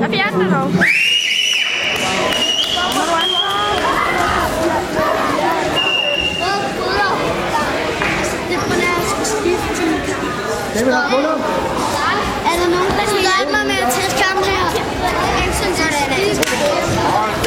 Na Piazza no.